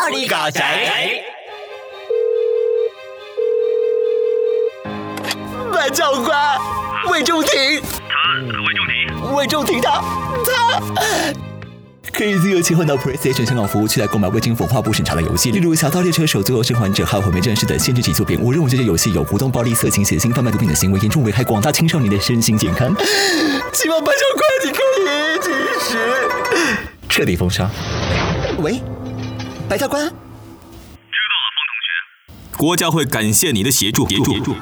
奥利嘎仔。范教官，魏仲廷，他魏仲廷，魏仲廷他他。可以自由切换到 PlayStation 香港服务区来购买未经文化部审查的游戏，例如《侠盗猎车手》《最后生还者》还有《毁灭战士》等限制级作品。我认为这些游戏有活动、暴力、色情、血腥、贩卖毒品的行为，严重危害广大青少年的身心健康。希望白教官你可以及时彻底封杀。喂，白教官，知道了，方同学。国家会感谢你的协助。协助。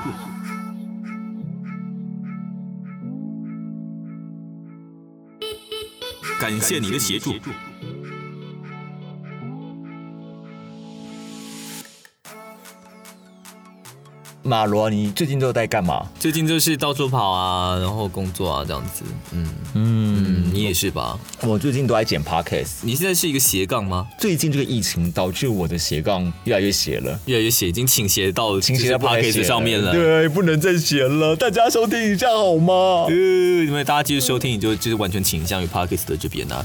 感谢你的协助。马罗，你最近都在干嘛？最近就是到处跑啊，然后工作啊，这样子。嗯嗯，你也是吧？我最近都在剪 podcast。你现在是一个斜杠吗？最近这个疫情导致我的斜杠越来越斜了，越来越斜，已经倾斜到倾斜在 podcast 上面了。对，不能再斜了，大家收听一下好吗？呃，因为大家继续收听，你就就是完全倾向于 podcast 的这边啊。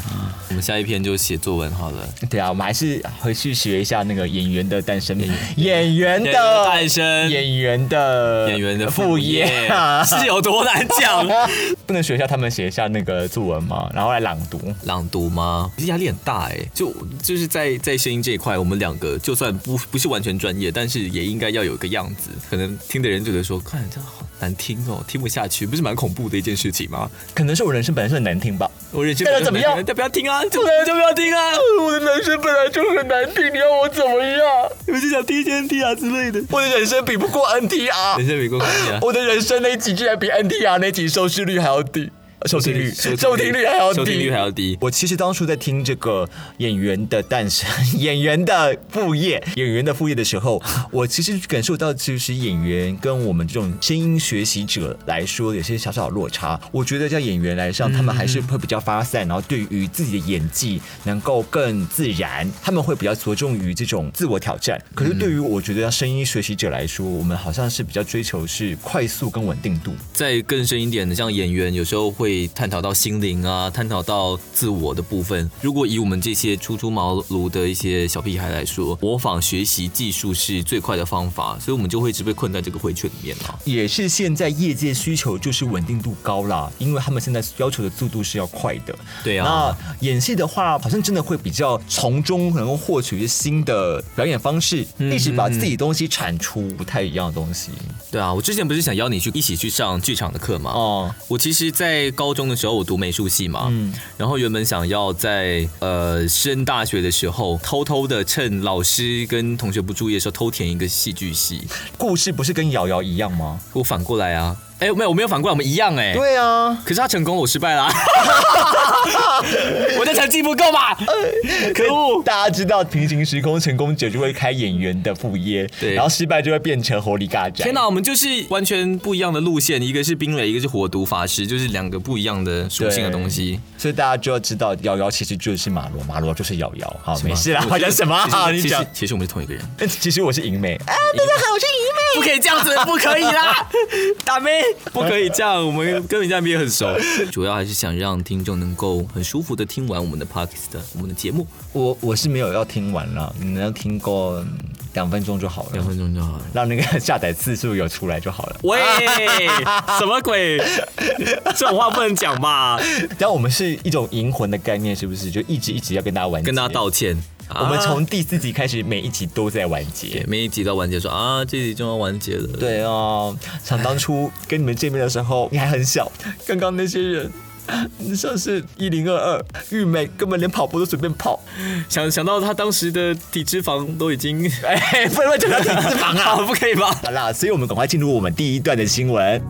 我们下一篇就写作文好了。对啊，我们还是回去学一下那个演员的诞生，演员的诞生，演员。的演员的副业 是有多难讲？不能学一下他们写一下那个作文吗？然后来朗读，朗读吗？其实压力很大哎，就就是在在声音这一块，我们两个就算不不是完全专业，但是也应该要有一个样子。可能听的人觉得说，看这样好难听哦，听不下去，不是蛮恐怖的一件事情吗？可能是我人生本来是很难听吧。我人生本来怎么样？要不要听啊？就就不要听啊！我的人生本来就很难听，你要我怎么样？你们就想听 NTR 之类的？我的人生比不过 NTR，！人生比不过 NTR！我的人生那集居然比 NTR 那集收视率还要低。收听率，收听率还要低，收听率还要低。我其实当初在听这个演员的诞生、演员的副业、演员的副业的时候，我其实感受到，其实演员跟我们这种声音学习者来说，有些小小的落差。我觉得在演员来上，他们还是会比较发散，然后对于自己的演技能够更自然，他们会比较着重于这种自我挑战。可是对于我觉得声音学习者来说，我们好像是比较追求是快速跟稳定度。再更深一点的，像演员有时候会。探讨到心灵啊，探讨到自我的部分。如果以我们这些初出茅庐的一些小屁孩来说，模仿学习技术是最快的方法，所以我们就会一直被困在这个回圈里面了。也是现在业界需求就是稳定度高啦，因为他们现在要求的速度是要快的。对啊，那演戏的话，好像真的会比较从中能够获取一些新的表演方式，一直把自己东西产出不太一样的东西。对啊，我之前不是想邀你去一起去上剧场的课吗？哦，我其实，在高中的时候，我读美术系嘛，嗯，然后原本想要在呃升大学的时候，偷偷的趁老师跟同学不注意的时候，偷填一个戏剧系。故事不是跟瑶瑶一样吗？我反过来啊。哎，没有，我没有反过来，我们一样哎。对啊，可是他成功，我失败了。我的成绩不够嘛？可恶！大家知道平行时空成功者就会开演员的副业，对，然后失败就会变成狐狸嘎仔。天哪，我们就是完全不一样的路线，一个是冰雷，一个是火毒法师，就是两个不一样的属性的东西。所以大家就要知道，瑶瑶其实就是马罗，马罗就是瑶瑶。好，没事啦，好像什么？好，你讲。其实我们是同一个人。其实我是银美。啊，大家好，我是银美。不可以这样子，不可以啦，大妹。不可以这样，我们跟人家也很熟。主要还是想让听众能够很舒服的听完我们的 podcast，我们的节目。我我是没有要听完了，你能听过两分钟就好了，两分钟就好了，让那个下载次数有出来就好了。喂，什么鬼？这种话不能讲吧？然后我们是一种银魂的概念，是不是？就一直一直要跟大家玩，跟大家道歉。我们从第四集开始，每一集都在完结，每一集都完结，说啊，这集就要完结了。对哦，想当初跟你们见面的时候，你还很小，刚刚那些人，像是一零二二玉美，根本连跑步都随便跑。想想到他当时的体脂肪都已经，哎，不能讲到体脂肪啊，不可以吧？好啦，所以我们赶快进入我们第一段的新闻。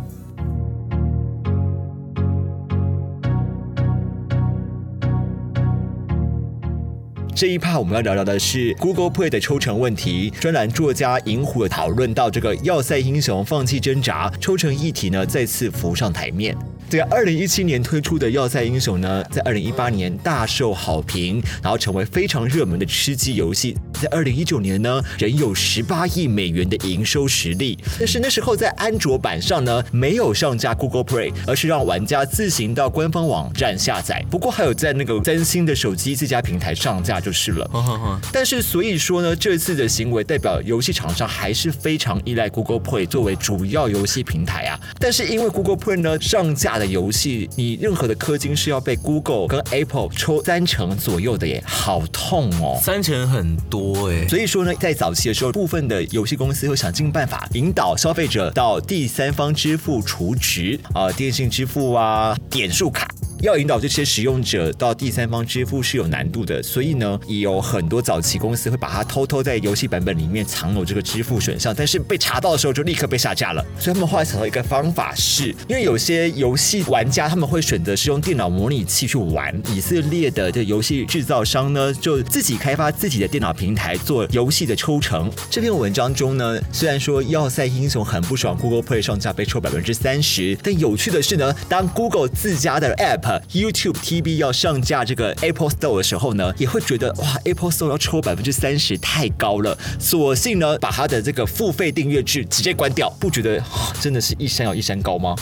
这一趴我们要聊聊的是 Google Play 的抽成问题。专栏作家银虎讨论到这个要塞英雄放弃挣扎抽成议题呢，再次浮上台面。这个二零一七年推出的《要塞英雄》呢，在二零一八年大受好评，然后成为非常热门的吃鸡游戏。在二零一九年呢，仍有十八亿美元的营收实力。但是那时候在安卓版上呢，没有上架 Google Play，而是让玩家自行到官方网站下载。不过还有在那个三星的手机自家平台上架就是了。但是所以说呢，这次的行为代表游戏厂商还是非常依赖 Google Play 作为主要游戏平台啊。但是因为 Google Play 呢上架的游戏，你任何的氪金是要被 Google 跟 Apple 抽三成左右的耶，好痛哦！三成很多所以说呢，在早期的时候，部分的游戏公司会想尽办法引导消费者到第三方支付储值啊，电信支付啊，点数卡。要引导这些使用者到第三方支付是有难度的，所以呢，也有很多早期公司会把它偷偷在游戏版本里面藏有这个支付选项，但是被查到的时候就立刻被下架了。所以他们后来想到一个方法，是因为有些游戏玩家他们会选择是用电脑模拟器去玩。以色列的这游戏制造商呢，就自己开发自己的电脑平台做游戏的抽成。这篇文章中呢，虽然说要塞英雄很不爽，Google Play 上架被抽百分之三十，但有趣的是呢，当 Google 自家的 App YouTube TV 要上架这个 Apple Store 的时候呢，也会觉得哇，Apple Store 要抽百分之三十太高了，索性呢把它的这个付费订阅制直接关掉，不觉得真的是一山有一山高吗？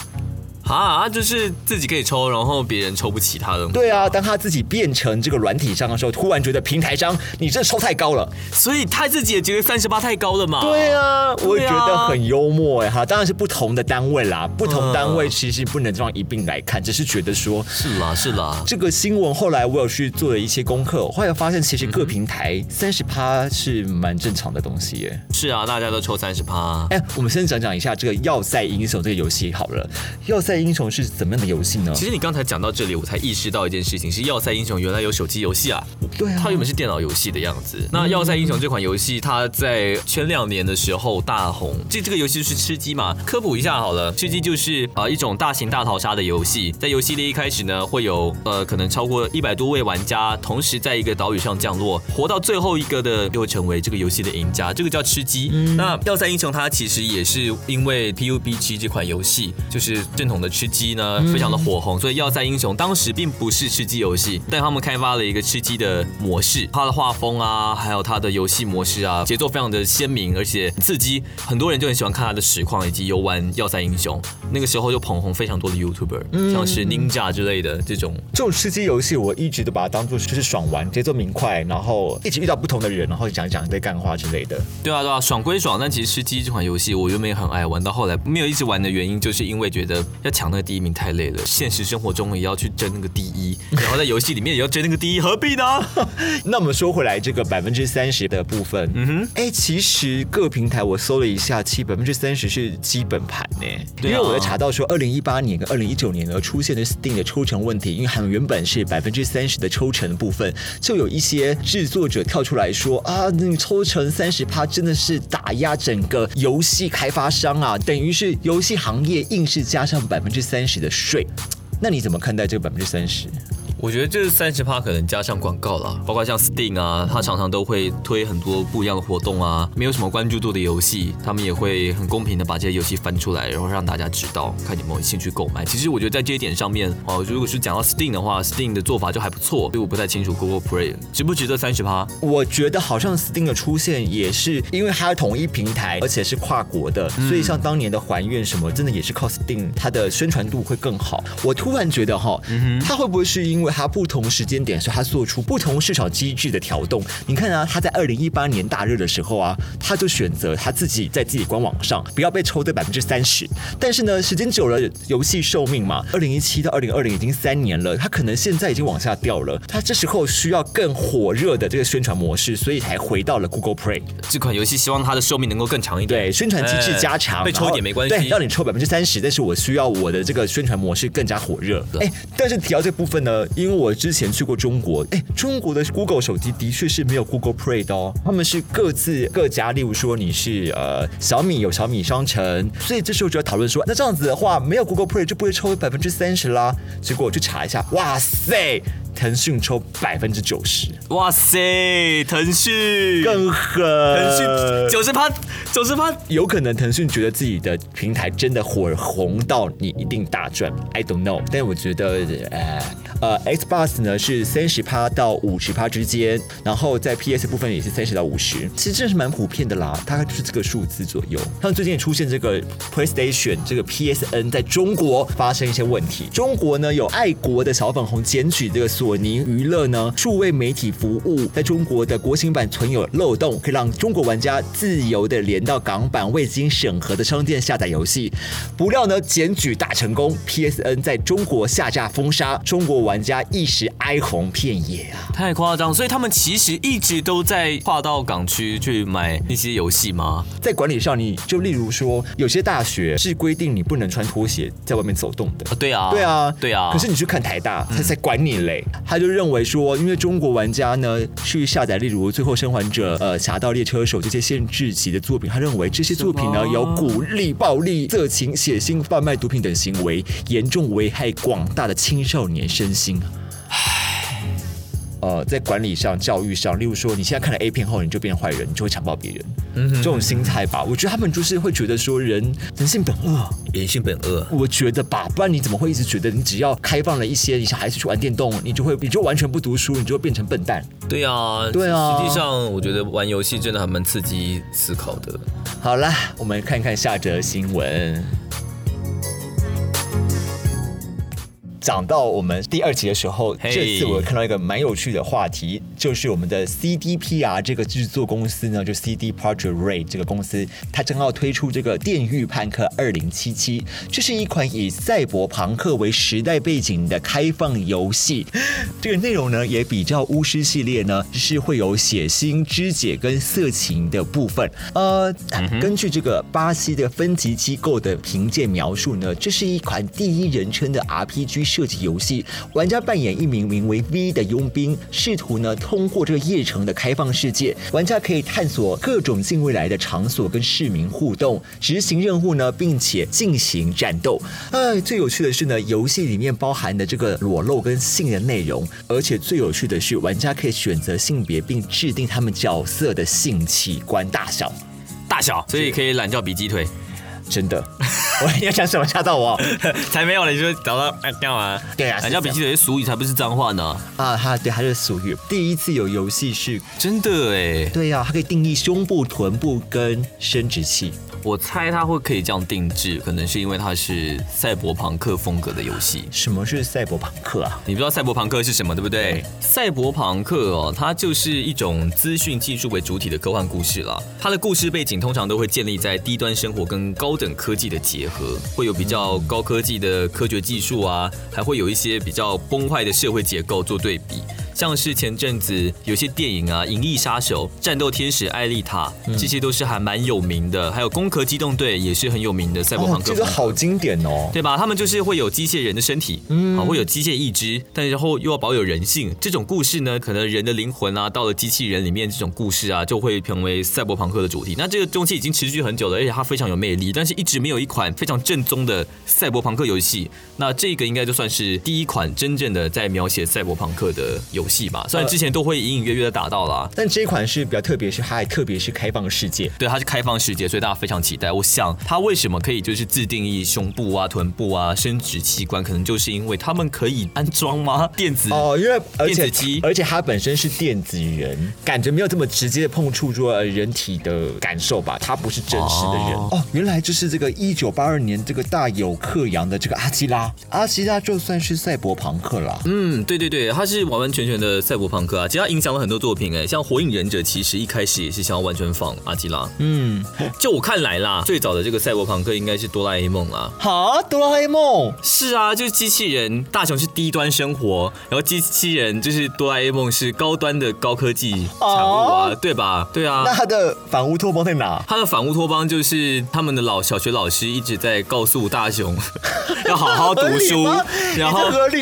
啊，就是自己可以抽，然后别人抽不起他的。对啊，当他自己变成这个软体商的时候，突然觉得平台商你这抽太高了，所以他自己也觉得三十八太高了嘛。对啊，我也觉得很幽默哎哈，当然是不同的单位啦，不同单位其实不能这样一并来看，只是觉得说，是啦是啦，这个新闻后来我有去做了一些功课，后来发现其实各平台三十趴是蛮正常的东西耶。是啊，大家都抽三十趴。哎，我们先讲讲一下这个要塞英雄这个游戏好了，要塞。英雄是怎么样的游戏呢？其实你刚才讲到这里，我才意识到一件事情：是要塞英雄原来有手机游戏啊。对啊，它原本是电脑游戏的样子。那要塞英雄这款游戏，它在前两年的时候大红。这这个游戏是吃鸡嘛？科普一下好了，吃鸡就是啊一种大型大逃杀的游戏。在游戏的一开始呢，会有呃可能超过一百多位玩家同时在一个岛屿上降落，活到最后一个的就会成为这个游戏的赢家。这个叫吃鸡。那要塞英雄它其实也是因为 PUBG 这款游戏，就是正统的。吃鸡呢，非常的火红，所以要塞英雄当时并不是吃鸡游戏，但他们开发了一个吃鸡的模式，它的画风啊，还有它的游戏模式啊，节奏非常的鲜明，而且刺激，很多人就很喜欢看它的实况以及游玩要塞英雄。那个时候就捧红非常多的 YouTuber，像是 Ninja 之类的这种。这种吃鸡游戏，我一直都把它当做就是爽玩，节奏明快，然后一直遇到不同的人，然后讲一讲一堆干话之类的。对啊，对啊，爽归爽，但其实吃鸡这款游戏，我原本也很爱玩，到后来没有一直玩的原因，就是因为觉得要。抢那个第一名太累了，现实生活中也要去争那个第一，然后在游戏里面也要争那个第一，何必呢？那我们说回来，这个百分之三十的部分，嗯哼，哎，其实各平台我搜了一下，其实百分之三十是基本盘呢。因为我在查到说，二零一八年跟二零一九年呢出现的 Steam 的抽成问题，因为他们原本是百分之三十的抽成部分，就有一些制作者跳出来说啊，你抽成三十趴真的是打压整个游戏开发商啊，等于是游戏行业硬是加上百百分。之三十的税，那你怎么看待这个百分之三十？我觉得这三十趴可能加上广告了，包括像 Steam 啊，它常常都会推很多不一样的活动啊，没有什么关注度的游戏，他们也会很公平的把这些游戏翻出来，然后让大家知道，看有没有兴趣购买。其实我觉得在这一点上面，哦，如果是讲到 Steam 的话，Steam 的做法就还不错，所以我不太清楚 Google Play 值不值得三十趴。我觉得好像 Steam 的出现也是因为它统一平台，而且是跨国的，所以像当年的还愿什么，真的也是靠 Steam 它的宣传度会更好。我突然觉得哈，它会不会是因为它不同时间点，所以它做出不同市场机制的调动。你看啊，它在二零一八年大热的时候啊，它就选择它自己在自己官网上不要被抽对百分之三十。但是呢，时间久了，游戏寿命嘛，二零一七到二零二零已经三年了，它可能现在已经往下掉了。它这时候需要更火热的这个宣传模式，所以才回到了 Google Play 这款游戏，希望它的寿命能够更长一点。对，宣传机制加强，被抽一点没关系。对，让你抽百分之三十，但是我需要我的这个宣传模式更加火热。哎，但是提到这部分呢，因为我之前去过中国，哎，中国的 Google 手机的确是没有 Google Play 的哦，他们是各自各家，例如说你是呃小米有小米商城，所以这时候就要讨论说，那这样子的话，没有 Google Play 就不会抽百分之三十啦。结果我去查一下，哇塞！腾讯抽百分之九十，哇塞，腾讯，更狠，腾讯九十趴，九十趴，有可能腾讯觉得自己的平台真的火红到你一定大赚，I don't know，但我觉得，呃呃，Xbox 呢是三十趴到五十趴之间，然后在 PS 部分也是三十到五十，其实这是蛮普遍的啦，大概就是这个数字左右。像最近出现这个 PlayStation 这个 PSN 在中国发生一些问题，中国呢有爱国的小粉红检举这个索尼娱乐呢数位媒体服务在中国的国行版存有漏洞，可以让中国玩家自由的连到港版未经审核的商店下载游戏。不料呢检举大成功，PSN 在中国下架封杀，中国玩家一时哀鸿遍野啊！太夸张，所以他们其实一直都在跨到港区去买那些游戏吗？在管理上，你就例如说，有些大学是规定你不能穿拖鞋在外面走动的。啊，对啊，对啊，对啊。可是你去看台大，他才管你嘞。他就认为说，因为中国玩家呢去下载，例如《最后生还者》、呃《侠盗猎车手》这些限制级的作品，他认为这些作品呢有鼓励暴力、色情、血腥、贩卖毒品等行为，严重危害广大的青少年身心。唉，呃，在管理上、教育上，例如说，你现在看了 A 片后，你就变成坏人，你就会强暴别人，嗯，这种心态吧，我觉得他们就是会觉得说，人人性本恶，人性本恶，我觉得吧，不然你怎么会一直觉得你只要开放了一些你小孩子去玩电动，你就会你就完全不读书，你就会变成笨蛋？对啊，对啊。实际上，我觉得玩游戏真的还蛮刺激思考的。好啦，我们看看下则新闻。讲到我们第二集的时候，这次我看到一个蛮有趣的话题，就是我们的 CDPR 这个制作公司呢，就 CD Projekt Red 这个公司，它正要推出这个《电狱判客二零七七》，这是一款以赛博朋克为时代背景的开放游戏。这个内容呢，也比较巫师系列呢，是会有血腥、肢解跟色情的部分。呃，根据这个巴西的分级机构的评鉴描述呢，这是一款第一人称的 RPG。设计游戏，玩家扮演一名名为 V 的佣兵，试图呢通过这个夜城的开放世界，玩家可以探索各种近未来的场所，跟市民互动，执行任务呢，并且进行战斗。哎，最有趣的是呢，游戏里面包含的这个裸露跟性的内容，而且最有趣的是，玩家可以选择性别，并制定他们角色的性器官大小，大小，所以可以懒叫比鸡腿。真的，我要讲什么吓到我？才没有了，你就找到哎干嘛？对啊，人家比鸡腿是俗语，才不是脏话呢。啊他，对，还是俗语。第一次有游戏是真的哎，对呀，它可以定义胸部、臀部跟生殖器。我猜它会可以这样定制，可能是因为它是赛博朋克风格的游戏。什么是赛博朋克啊？你不知道赛博朋克是什么，对不对？赛博朋克哦，它就是一种资讯技术为主体的科幻故事了。它的故事背景通常都会建立在低端生活跟高等科技的结合，会有比较高科技的科学技术啊，还会有一些比较崩坏的社会结构做对比。像是前阵子有些电影啊，《银翼杀手》《战斗天使艾丽塔》，这些都是还蛮有名的。还有《攻壳机动队》也是很有名的赛博朋克。这个好经典哦，对吧？他们就是会有机械人的身体，嗯，好会有机械意志，但然后又要保有人性。这种故事呢，可能人的灵魂啊，到了机器人里面，这种故事啊，就会成为赛博朋克的主题。那这个东西已经持续很久了，而且它非常有魅力，但是一直没有一款非常正宗的赛博朋克游戏。那这个应该就算是第一款真正的在描写赛博朋克的游戏吧。虽然之前都会隐隐约约的打到了，但这一款是比较特别，是它还特别是开放世界。对，它是开放世界，所以大家非常期待。我想它为什么可以就是自定义胸部啊、臀部啊、生殖器官，可能就是因为他们可以安装吗？电子哦，因为电子机，而且它本身是电子人，感觉没有这么直接的碰触说人体的感受吧？它不是真实的人哦。原来就是这个一九八二年这个大有克洋的这个阿基拉，阿基拉就算是赛博朋克了。嗯，对对对，他是完完全全的赛博朋克啊，其实它影响了很多作品哎，像《火影忍者》其实一开始也是想要完全仿阿基拉。嗯，就我看来啦，最早的这个赛博朋克应该是哆啦 A 梦啦。好，哆啦 A 梦是啊，就是机器人，大雄是低端生活，然后机器人就是哆啦 A 梦是高端的高科技产物啊，对吧？对啊。那他的反乌托邦在哪？他的反乌托邦就是他们的老小学老师一直在告诉大雄 要好好读书，然后？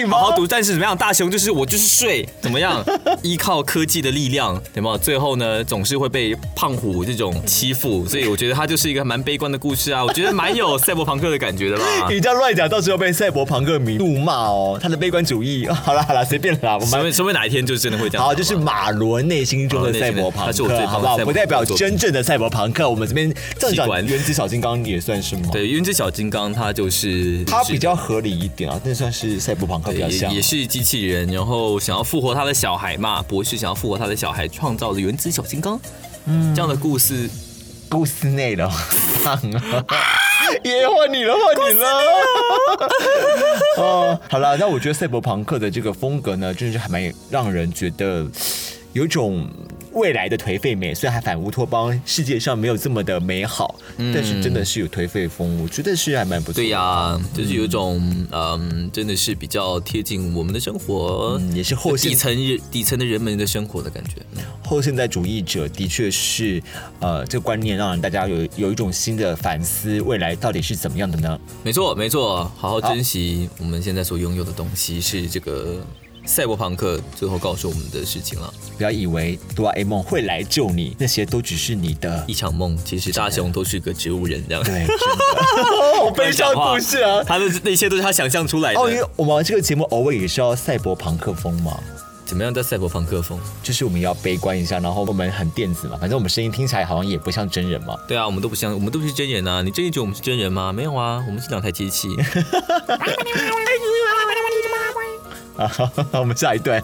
好好读，但是怎么样？大雄就是我就是睡，怎么样？依靠科技的力量，对吗？最后呢，总是会被胖虎这种欺负，所以我觉得他就是一个蛮悲观的故事啊。我觉得蛮有赛博朋克的感觉的啦。你这样乱讲，到时候被赛博朋克迷怒骂哦。他的悲观主义，好了好了，随便啦。我们说不定哪一天就真的会这样。好，就是马伦内心中的赛博朋克，好不好？不代表真正的赛博朋克。我们这边正讲原子小金刚也算是吗？对，原子小金刚它就是它比较合理一点啊，那算是赛博朋克比较像，也是机器人，然后想要复活他的小孩嘛。博士想要复活他的小孩，创造了原子小金刚，嗯，这样的故事，故事内容上啊，也换你了，换你了，哦，好了，那我觉得赛博朋克的这个风格呢，真的是还蛮让人觉得有一种。未来的颓废美，虽然还反乌托邦世界上没有这么的美好，但是真的是有颓废风，我觉得是还蛮不错。对呀，就是有一种嗯，真的是比较贴近我们的生活，也是后底层底层的人们的生活的感觉。后现代主义者的确是，呃，这个观念让大家有有一种新的反思，未来到底是怎么样的呢？没错，没错，好好珍惜我们现在所拥有的东西，是这个。赛博朋克最后告诉我们的事情了，不要以为哆啦 A 梦会来救你，那些都只是你的一场梦。其实大雄都是个植物人，这样对，好悲伤故事啊！他的那些都是他想象出来的。哦，因为我们这个节目偶尔也是要赛博朋克风嘛。怎么样叫赛博朋克风？就是我们要悲观一下，然后我们很电子嘛，反正我们声音听起来好像也不像真人嘛。对啊，我们都不像，我们都不是真人啊！你真的觉得我们是真人吗？没有啊，我们是两台机器。好，我们下一段。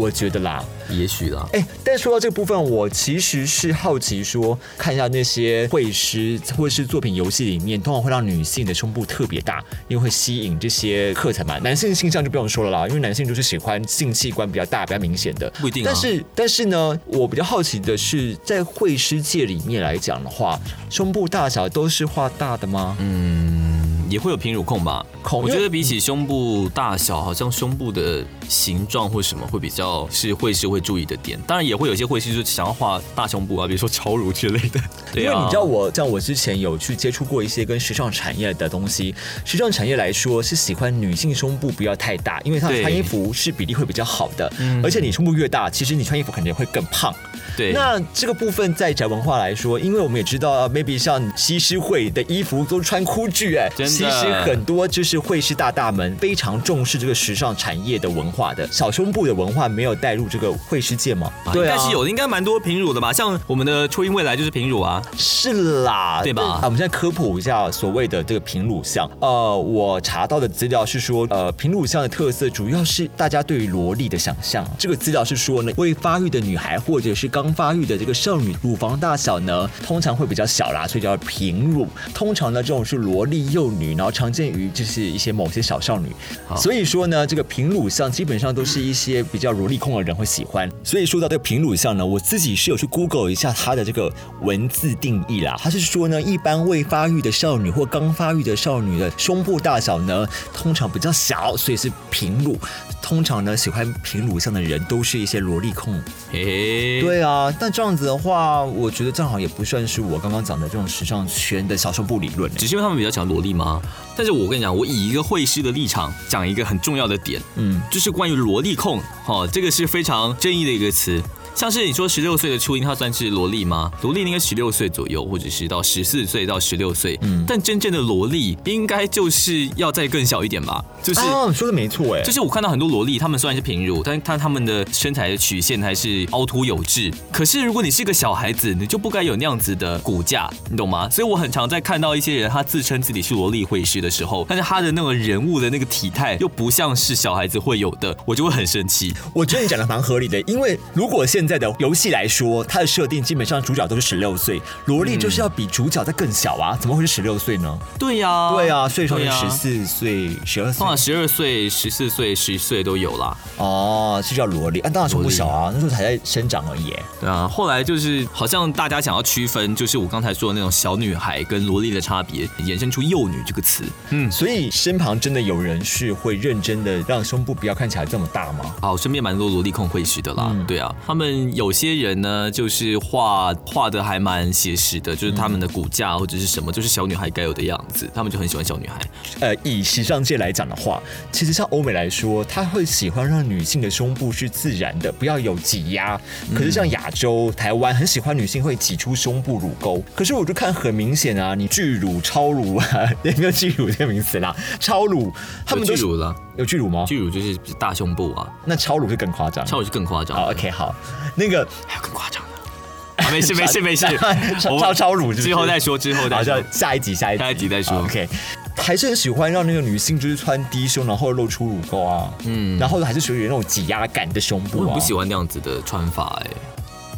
我觉得啦。也许啦，哎，但说到这个部分，我其实是好奇，说看一下那些绘师或者是作品游戏里面，通常会让女性的胸部特别大，因为会吸引这些课程嘛。男性性向就不用说了啦，因为男性就是喜欢性器官比较大、比较明显的。不一定。但是，但是呢，我比较好奇的是，在绘师界里面来讲的话，胸部大小都是画大的吗？嗯，也会有平乳控吧。控，我觉得比起胸部大小，好像胸部的形状或什么会比较是会师会。注意的点，当然也会有些会是就想要画大胸部啊，比如说超乳之类的。对因为你知道我，像我之前有去接触过一些跟时尚产业的东西，时尚产业来说是喜欢女性胸部不要太大，因为她穿衣服是比例会比较好的。而且你胸部越大，其实你穿衣服肯定会更胖。对，那这个部分在宅文化来说，因为我们也知道，maybe 像西施会的衣服都穿枯具，哎，其实很多就是会是大大们非常重视这个时尚产业的文化的，小胸部的文化没有带入这个。会师界吗？对啊，是有的，应该蛮多平乳的吧？像我们的初音未来就是平乳啊，是啦，对吧？啊，我们现在科普一下所谓的这个平乳像。呃，我查到的资料是说，呃，平乳像的特色主要是大家对于萝莉的想象。这个资料是说呢，未发育的女孩或者是刚发育的这个少女，乳房大小呢通常会比较小啦，所以叫平乳。通常呢，这种是萝莉幼女，然后常见于就是一些某些小少女。所以说呢，这个平乳像基本本上都是一些比较萝莉控的人会喜欢。所以说到这个平乳像呢，我自己是有去 Google 一下它的这个文字定义啦。它是说呢，一般未发育的少女或刚发育的少女的胸部大小呢，通常比较小，所以是平乳。通常呢，喜欢平乳像的人都是一些萝莉控。诶，对啊，但这样子的话，我觉得正好也不算是我刚刚讲的这种时尚圈的小胸部理论。只是因为他们比较喜欢萝莉吗？但是我跟你讲，我以一个会师的立场讲一个很重要的点，嗯，就是关于萝莉控，哈，这个是非常争议的一个词。像是你说十六岁的初音，她算是萝莉吗？萝莉应该十六岁左右，或者是到十四岁到十六岁。嗯，但真正的萝莉应该就是要再更小一点吧？就是说的没错哎，就是我看到很多萝莉，她们虽然是平乳，但是她她们的身材的曲线还是凹凸有致。可是如果你是个小孩子，你就不该有那样子的骨架，你懂吗？所以我很常在看到一些人，他自称自己是萝莉会师的时候，但是他的那个人物的那个体态又不像是小孩子会有的，我就会很生气。我觉得你讲的蛮合理的，因为如果现现在的游戏来说，它的设定基本上主角都是十六岁，萝莉就是要比主角再更小啊，怎么会是十六岁呢？对呀，对呀，所以说十四岁、十二岁，啊，十二岁、十四岁、十岁都有啦。哦，是叫萝莉，啊，当然是不小啊，那时候还在生长而已。对啊，后来就是好像大家想要区分，就是我刚才说的那种小女孩跟萝莉的差别，衍生出幼女这个词。嗯，所以身旁真的有人是会认真的让胸部不要看起来这么大吗？啊，我身边蛮多萝莉控会师的啦。对啊，他们。们有些人呢，就是画画的还蛮写实的，就是他们的骨架或者是什么，就是小女孩该有的样子，他们就很喜欢小女孩。呃，以时尚界来讲的话，其实像欧美来说，他会喜欢让女性的胸部是自然的，不要有挤压。可是像亚洲、台湾很喜欢女性会挤出胸部乳沟。可是我就看很明显啊，你巨乳、超乳啊，有没有巨乳这个名词啦？超乳，他们巨乳了，有巨乳吗？巨乳就是大胸部啊，那超乳是更夸张，超乳是更夸张。好，OK，好，那个还有更夸张的。没事没事没事，超超乳之后再说，之后再说，下一集下一下一集再说。OK，还是很喜欢让那个女性就是穿低胸，然后露出乳沟啊，嗯，然后还是属于那种挤压感的胸部啊。我不喜欢那样子的穿法，哎。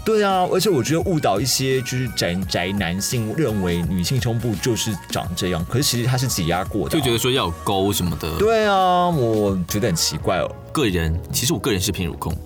对啊，而且我觉得误导一些就是宅宅男性认为女性胸部就是长这样，可是其实它是挤压过的，就觉得说要有沟什么的。对啊，我觉得很奇怪哦。个人其实我个人是偏乳控。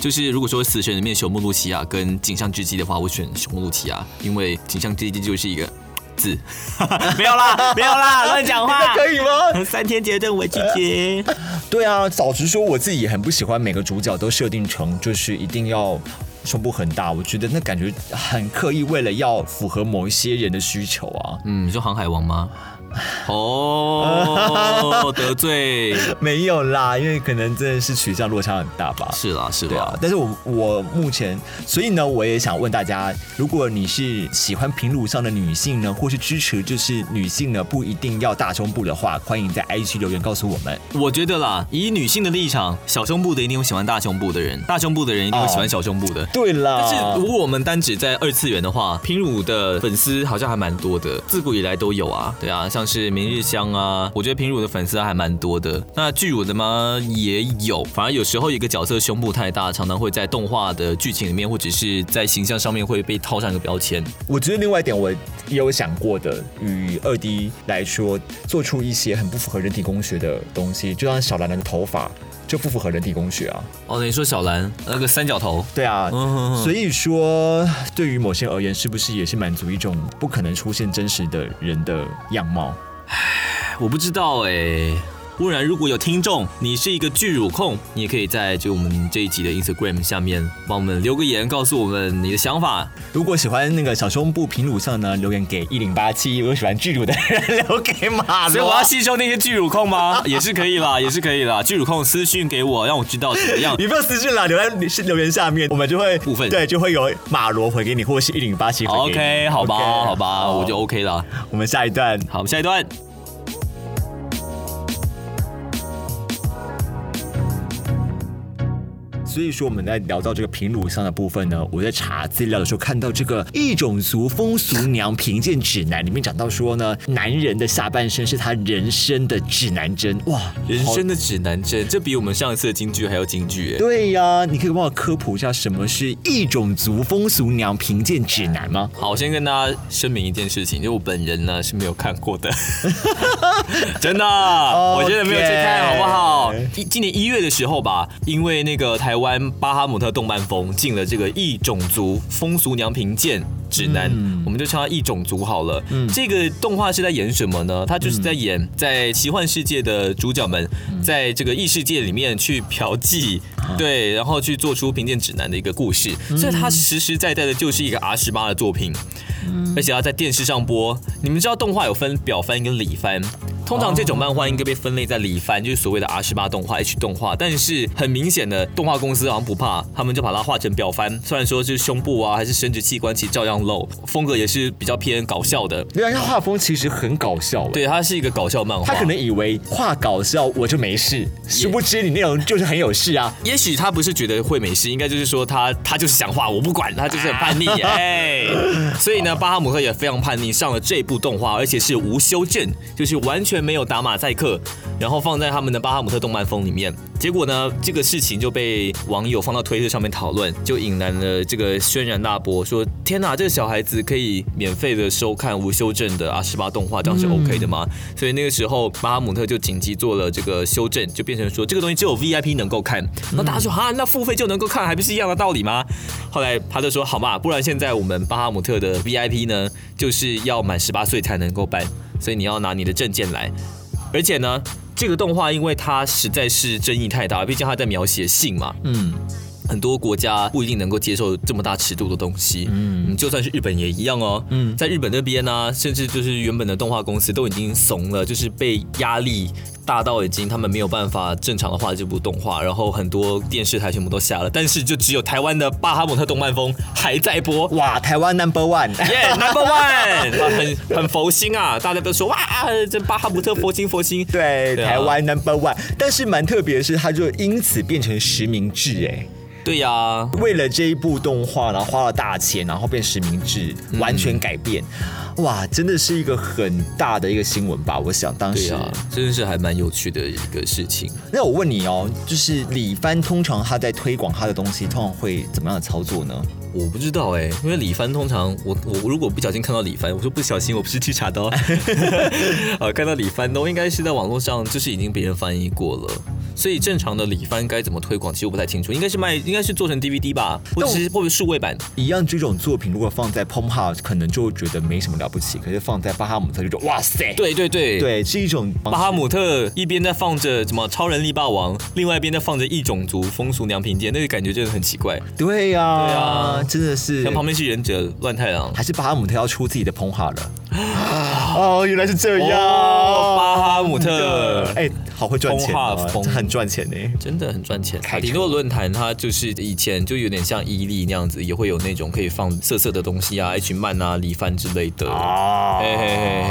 就是如果说死神里面熊木露琪亚跟井上之姬的话，我选熊木露琪亚，因为井上之姬就是一个字，没有啦，没有啦，乱讲话 可以吗？三天结阵我拒绝。对啊，早直说我自己也很不喜欢每个主角都设定成就是一定要胸部很大，我觉得那感觉很刻意，为了要符合某一些人的需求啊。嗯，你说航海王吗？哦，得罪 没有啦，因为可能真的是取向落差很大吧。是啦，是啦。但是我我目前，所以呢，我也想问大家，如果你是喜欢平乳上的女性呢，或是支持就是女性呢不一定要大胸部的话，欢迎在 IG 留言告诉我们。我觉得啦，以女性的立场，小胸部的一定会喜欢大胸部的人，大胸部的人一定会喜欢小胸部的。对啦。但是如果我们单指在二次元的话，平乳的粉丝好像还蛮多的，自古以来都有啊。对啊，像。是明日香啊，我觉得平乳的粉丝还蛮多的。那巨乳的吗？也有。反而有时候一个角色胸部太大，常常会在动画的剧情里面，或者是在形象上面会被套上一个标签。我觉得另外一点我也有想过的，与二 D 来说，做出一些很不符合人体工学的东西，就像小兰兰的头发就不符合人体工学啊。哦，你说小兰那个三角头？对啊。所以说，对于某些而言，是不是也是满足一种不可能出现真实的人的样貌？唉，我不知道哎。不然，如果有听众，你是一个巨乳控，你也可以在就我们这一集的 Instagram 下面帮我们留个言，告诉我们你的想法。如果喜欢那个小胸部平乳上呢，留言给一零八七；如果喜欢巨乳的人，留给马。所以我要吸收那些巨乳控吗？也是可以啦，也是可以啦。巨乳控私讯给我，让我知道怎么样。你不用私讯啦，留在是留言下面，我们就会部分对，就会有马罗回给你，或者是一零八七回给你。OK，好吧，好吧，我就 OK 了。我们下一段，好，我们下一段。所以说我们在聊到这个平乳上的部分呢，我在查资料的时候看到这个异种族风俗娘评鉴指南里面讲到说呢，男人的下半身是他人生的指南针哇，人生的指南针，这比我们上一次的京剧还要京剧哎。对呀，你可以帮我科普一下什么是异种族风俗娘评鉴指南吗？好，我先跟大家声明一件事情，就我本人呢是没有看过的，真的，我真的没有去看，好不好？一今年一月的时候吧，因为那个台湾。巴哈姆特动漫风进了这个异种族风俗娘评鉴指南，我们就称它异种族好了。嗯这个动画是在演什么呢？它就是在演在奇幻世界的主角们在这个异世界里面去嫖妓，对，然后去做出评鉴指南的一个故事。所以它实实在在的就是一个 R 十八的作品，而且要在电视上播。你们知道动画有分表翻跟里翻？通常这种漫画应该被分类在里番，就是所谓的 R 十八动画 H 动画。但是很明显的，动画公司好像不怕，他们就把它画成表番。虽然说是胸部啊，还是生殖器官，其实照样露。风格也是比较偏搞笑的。对啊，他画风其实很搞笑。对，它是一个搞笑漫画。他可能以为画搞笑我就没事，殊不知你内容就是很有事啊。也许他不是觉得会没事，应该就是说他他就是想画，我不管，他就是很叛逆。哎，所以呢，巴哈姆特也非常叛逆，上了这部动画，而且是无修正，就是完全。没有打马赛克，然后放在他们的巴哈姆特动漫风里面。结果呢，这个事情就被网友放到推特上面讨论，就引来了这个轩然大波，说天哪，这个小孩子可以免费的收看无修正的啊十八动画，这样是 OK 的吗？所以那个时候巴哈姆特就紧急做了这个修正，就变成说这个东西只有 VIP 能够看。那大家说啊，那付费就能够看，还不是一样的道理吗？后来他就说好嘛，不然现在我们巴哈姆特的 VIP 呢，就是要满十八岁才能够办。所以你要拿你的证件来，而且呢，这个动画因为它实在是争议太大，毕竟它在描写性嘛，嗯，很多国家不一定能够接受这么大尺度的东西。嗯，就算是日本也一样哦。嗯，在日本那边呢，甚至就是原本的动画公司都已经怂了，就是被压力。大到已经他们没有办法正常的画这部动画，然后很多电视台全部都下了，但是就只有台湾的巴哈姆特动漫风还在播，哇，台湾 number one，耶 number one，很很佛心啊，大家都说哇，这巴哈姆特佛心佛心，对，台湾 number one，但是蛮特别的是，它就因此变成实名制，哎。对呀，为了这一部动画，然后花了大钱，然后变实名制，完全改变，哇，真的是一个很大的一个新闻吧？我想当时真的是还蛮有趣的一个事情。那我问你哦，就是李帆通常他在推广他的东西，通常会怎么样的操作呢？我不知道哎，因为李帆通常我我如果不小心看到李帆，我说不小心，我不是去查的哦。呃，看到李帆都应该是在网络上，就是已经别人翻译过了。所以正常的李帆该怎么推广，其实我不太清楚。应该是卖，应该是做成 DVD 吧，或者是或者数位版一样。这种作品如果放在 p o m h a 可能就觉得没什么了不起，可是放在巴哈姆特就说哇塞，对对对对，是一种巴哈姆特一边在放着什么超人力霸王，另外一边在放着异种族风俗娘贫贱，那个感觉真的很奇怪。对呀，对呀，真的是。像旁边是忍者乱太郎，还是巴哈姆特要出自己的 p o m h a 了？哦，原来是这样，巴哈姆特，哎。好会赚钱，很赚钱呢，真的很赚钱。卡迪诺论坛它就是以前就有点像伊利那样子，也会有那种可以放色色的东西啊，H 曼啊、李帆之类的。哦，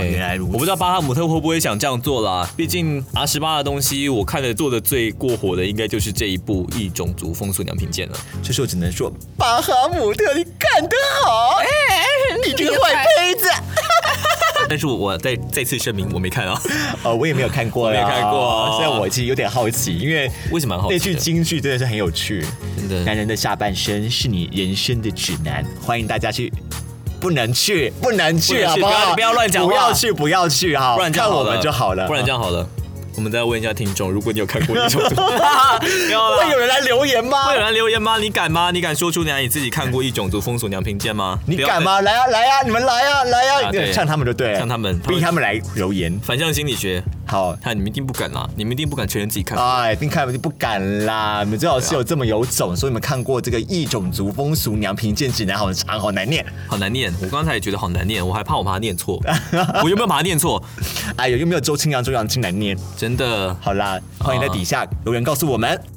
原来如此。我不知道巴哈姆特会不会想这样做啦，毕竟 R 十八的东西，我看的做的最过火的，应该就是这一部异种族风俗良品剑了。这时候只能说，巴哈姆特，你干得好，你这个坏胚子。但是我再再次声明，我没看啊，呃，我也没有看过，没看过。虽然我其实有点好奇，因为为什么好？那句京剧真的是很有趣，真的。男人的下半身是你人生的指南，欢迎大家去，不能去，不能去，好不好？不要乱讲，不要去，不要去哈，不然看我们就好了，不然这样好了。我们再问一下听众，如果你有看过异种族，会有人来留言吗？会有人留言吗？你敢吗？你敢说出你你自己看过异种族风俗娘评鉴吗？你敢吗？来啊，来啊，你们来啊，来啊！像他们就对，像他们逼他们来留言。反向心理学，好，看你们一定不敢啦，你们一定不敢承认自己看。哎，一定看不敢啦！你们最好是有这么有种，所以你们看过这个异种族风俗娘平贱指南，好长，好难念，好难念。我刚才也觉得好难念，我还怕我把它念错。我有没有把它念错？哎呦，有没有周清扬、周扬青难念？真的，好啦。欢迎在底下留言告诉我们。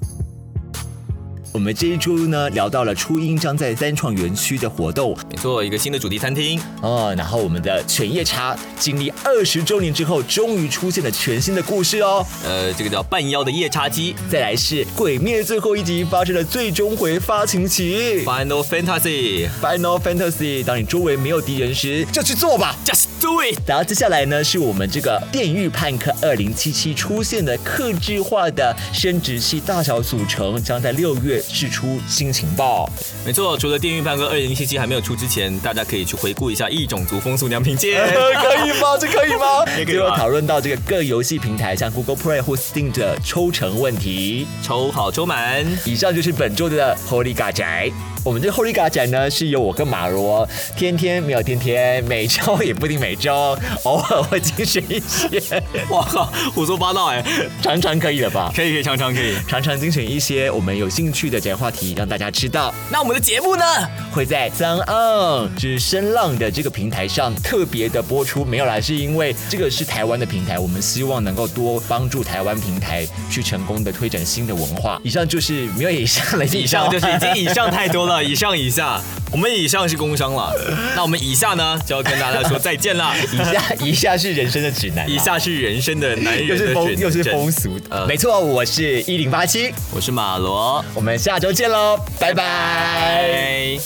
我们这一周呢聊到了初音将在三创园区的活动，没错，一个新的主题餐厅哦。然后我们的犬夜叉经历二十周年之后，终于出现了全新的故事哦。呃，这个叫半妖的夜叉姬。再来是鬼灭最后一集发生的最终回发情期，Final Fantasy，Final Fantasy。当你周围没有敌人时，就去做吧，Just do it。然后接下来呢，是我们这个电狱判客二零七七出现的克制化的生殖器大小组成，将在六月。释出新情报，没错。除了《电狱判客二零七七》还没有出之前，大家可以去回顾一下《异种族风俗良品鉴》，可以吗？这可以吗？也可以讨论到这个各游戏平台，像 Google Play 或 Steam 的抽成问题，抽好抽满。以上就是本周的 Holy 嘎宅。我们这 Holy 嘎宅呢，是由我跟马罗天天没有天天，每周也不一定每周，偶尔会精选一些。哇靠，胡说八道哎，常常可以了吧？可以可以，常常可以，常常精选一些我们有兴趣的宅话题，让大家知道。那我们的节目呢，会在三岸之声浪的这个平台上特别的播出。没有啦，是因为这个是台湾的平台，我们希望能够多帮助台湾平台去成功的推展新的文化。以上就是没有以上了，以上就是已经以上太多了。以上以下，我们以上是工伤了，那我们以下呢就要跟大家说再见了。以下以下是人生的指南，以下是人生的男人又是风又是风俗，没错，我是一零八七，我是马罗，我们下周见喽，拜拜。